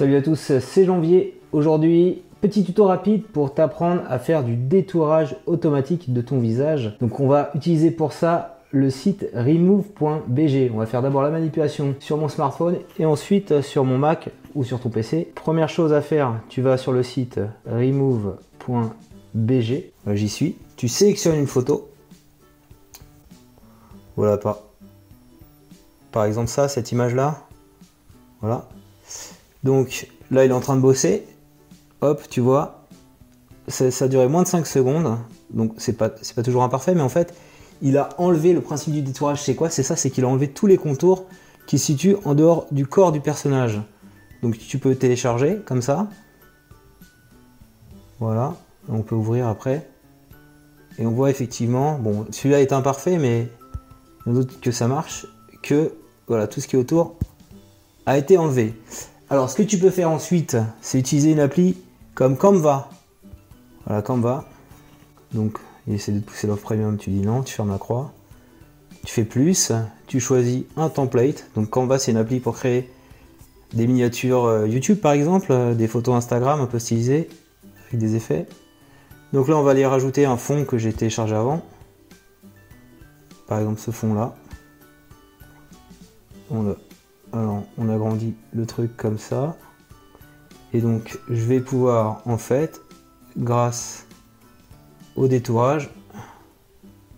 Salut à tous, c'est Janvier. Aujourd'hui, petit tuto rapide pour t'apprendre à faire du détourage automatique de ton visage. Donc on va utiliser pour ça le site remove.bg. On va faire d'abord la manipulation sur mon smartphone et ensuite sur mon Mac ou sur ton PC. Première chose à faire, tu vas sur le site remove.bg. J'y suis. Tu sélectionnes une photo. Voilà, pas. Par exemple ça, cette image-là. Voilà. Donc là, il est en train de bosser. Hop, tu vois. Ça, a duré moins de 5 secondes. Donc c'est pas, pas toujours imparfait, mais en fait, il a enlevé le principe du détourage. C'est quoi? C'est ça, c'est qu'il a enlevé tous les contours qui se situent en dehors du corps du personnage. Donc tu peux télécharger comme ça. Voilà. On peut ouvrir après. Et on voit effectivement, bon, celui-là est imparfait, mais il y a d'autres que ça marche, que voilà, tout ce qui est autour a été enlevé. Alors, ce que tu peux faire ensuite, c'est utiliser une appli comme Canva. Voilà, Canva. Donc, il essaie de pousser l'offre premium, tu dis non, tu fermes la croix. Tu fais plus, tu choisis un template. Donc, Canva, c'est une appli pour créer des miniatures euh, YouTube, par exemple, euh, des photos Instagram un peu stylisées, avec des effets. Donc là, on va aller rajouter un fond que j'ai téléchargé avant. Par exemple, ce fond-là. On, alors, on agrandit le truc comme ça. Et donc, je vais pouvoir, en fait, grâce au détourage,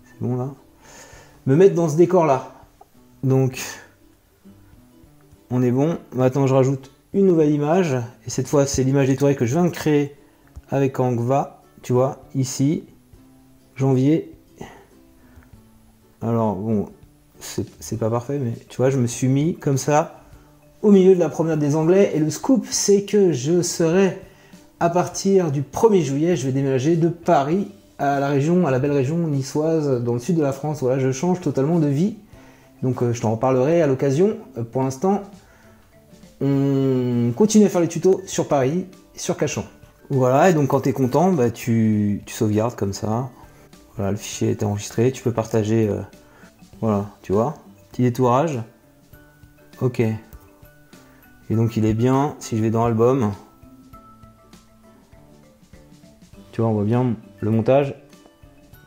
c'est bon là, me mettre dans ce décor-là. Donc, on est bon. Maintenant, je rajoute une nouvelle image. Et cette fois, c'est l'image détourée que je viens de créer avec Canva tu vois, ici, janvier. Alors, bon, c'est pas parfait, mais tu vois, je me suis mis comme ça au milieu de la promenade des Anglais. Et le scoop, c'est que je serai à partir du 1er juillet, je vais déménager de Paris à la région, à la belle région niçoise, dans le sud de la France. Voilà, je change totalement de vie. Donc, euh, je t'en reparlerai à l'occasion. Euh, pour l'instant, on continue à faire les tutos sur Paris, sur Cachan. Voilà, et donc quand tu es content, bah, tu, sauvegardes comme ça. Voilà, le fichier est enregistré, tu peux partager. Euh, voilà, tu vois, petit détourage. Ok. Et donc il est bien, si je vais dans album, tu vois, on voit bien le montage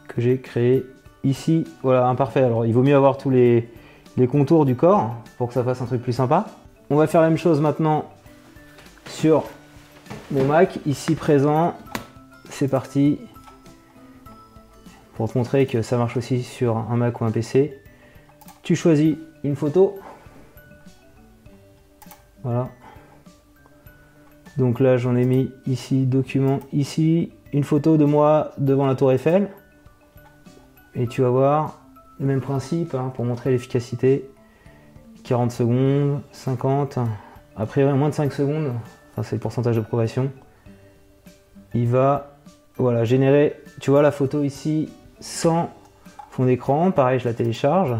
que j'ai créé ici. Voilà, imparfait. Alors il vaut mieux avoir tous les, les contours du corps pour que ça fasse un truc plus sympa. On va faire la même chose maintenant sur mon Mac ici présent. C'est parti. Pour te montrer que ça marche aussi sur un Mac ou un PC. Tu choisis une photo. Voilà. Donc là, j'en ai mis ici, document, ici, une photo de moi devant la tour Eiffel. Et tu vas voir le même principe hein, pour montrer l'efficacité. 40 secondes, 50, après moins de 5 secondes, c'est le pourcentage de progression, il va voilà, générer, tu vois la photo ici sans fond d'écran, pareil je la télécharge,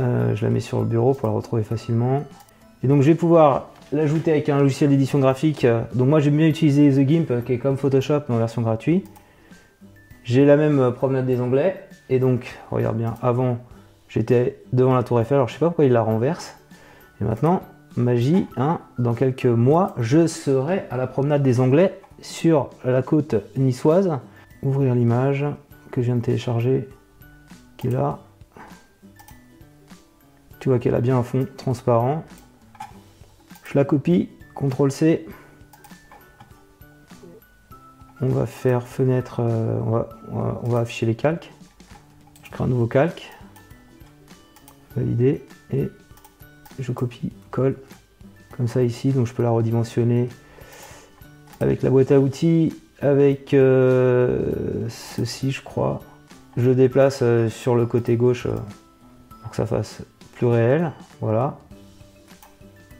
euh, je la mets sur le bureau pour la retrouver facilement, et donc je vais pouvoir l'ajouter avec un logiciel d'édition graphique, donc moi j'aime bien utiliser The Gimp qui est comme Photoshop en version gratuite, j'ai la même promenade des onglets, et donc regarde bien, avant j'étais devant la tour Eiffel, alors je sais pas pourquoi il la renverse, et maintenant magie, hein, dans quelques mois, je serai à la promenade des Anglais sur la côte niçoise. Ouvrir l'image que je viens de télécharger, qui est là. Tu vois qu'elle a bien un fond transparent. Je la copie, CTRL C. On va faire fenêtre, euh, on, va, afficher les calques. Je crée un nouveau calque. Valider et je copie, colle, comme ça ici, donc je peux la redimensionner avec la boîte à outils, avec euh, ceci je crois. Je déplace euh, sur le côté gauche pour que ça fasse réel, voilà.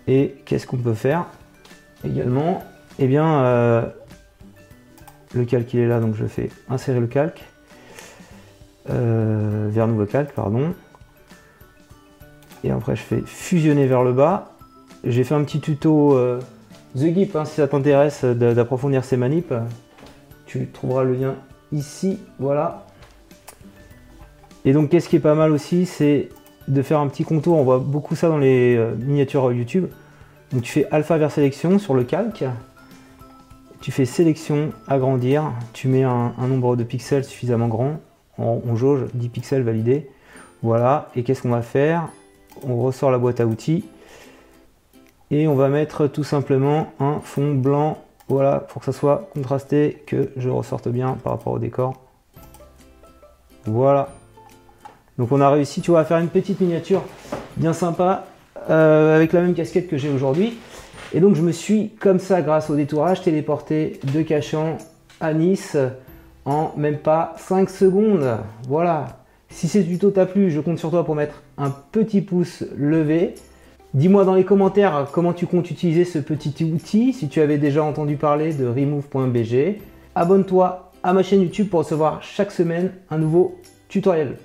Et qu'est-ce qu'on peut faire également? Eh bien, le calque il est là, donc je fais insérer le calque vers nouveau calque, pardon. Et après, je fais fusionner vers le bas. J'ai fait un petit tuto euh, The Gip, hein, si ça t'intéresse d'approfondir ces manips. Tu trouveras le lien ici, voilà. Et donc, qu'est-ce qui est pas mal aussi, c'est de faire un petit contour. On voit beaucoup ça dans les euh, miniatures YouTube. Donc tu fais alpha vers sélection sur le calque. Tu fais sélection, agrandir. Tu mets un, nombre de pixels suffisamment grand. On, on jauge 10 pixels validé. Voilà. Et qu'est-ce qu'on va faire? On ressort la boîte à outils. Et on va mettre tout simplement un fond blanc. Voilà, pour que ça soit contrasté, que je ressorte bien par rapport au décor. Voilà. Donc on a réussi, tu vois, à faire une petite miniature bien sympa euh, avec la même casquette que j'ai aujourd'hui. Et donc je me suis, comme ça, grâce au détourage, téléporté de Cachan à Nice en même pas 5 secondes. Voilà. Si ce tuto t'a plu, je compte sur toi pour mettre un petit pouce levé. Dis-moi dans les commentaires comment tu comptes utiliser ce petit outil, si tu avais déjà entendu parler de remove.bg. Abonne-toi à ma chaîne YouTube pour recevoir chaque semaine un nouveau tutoriel.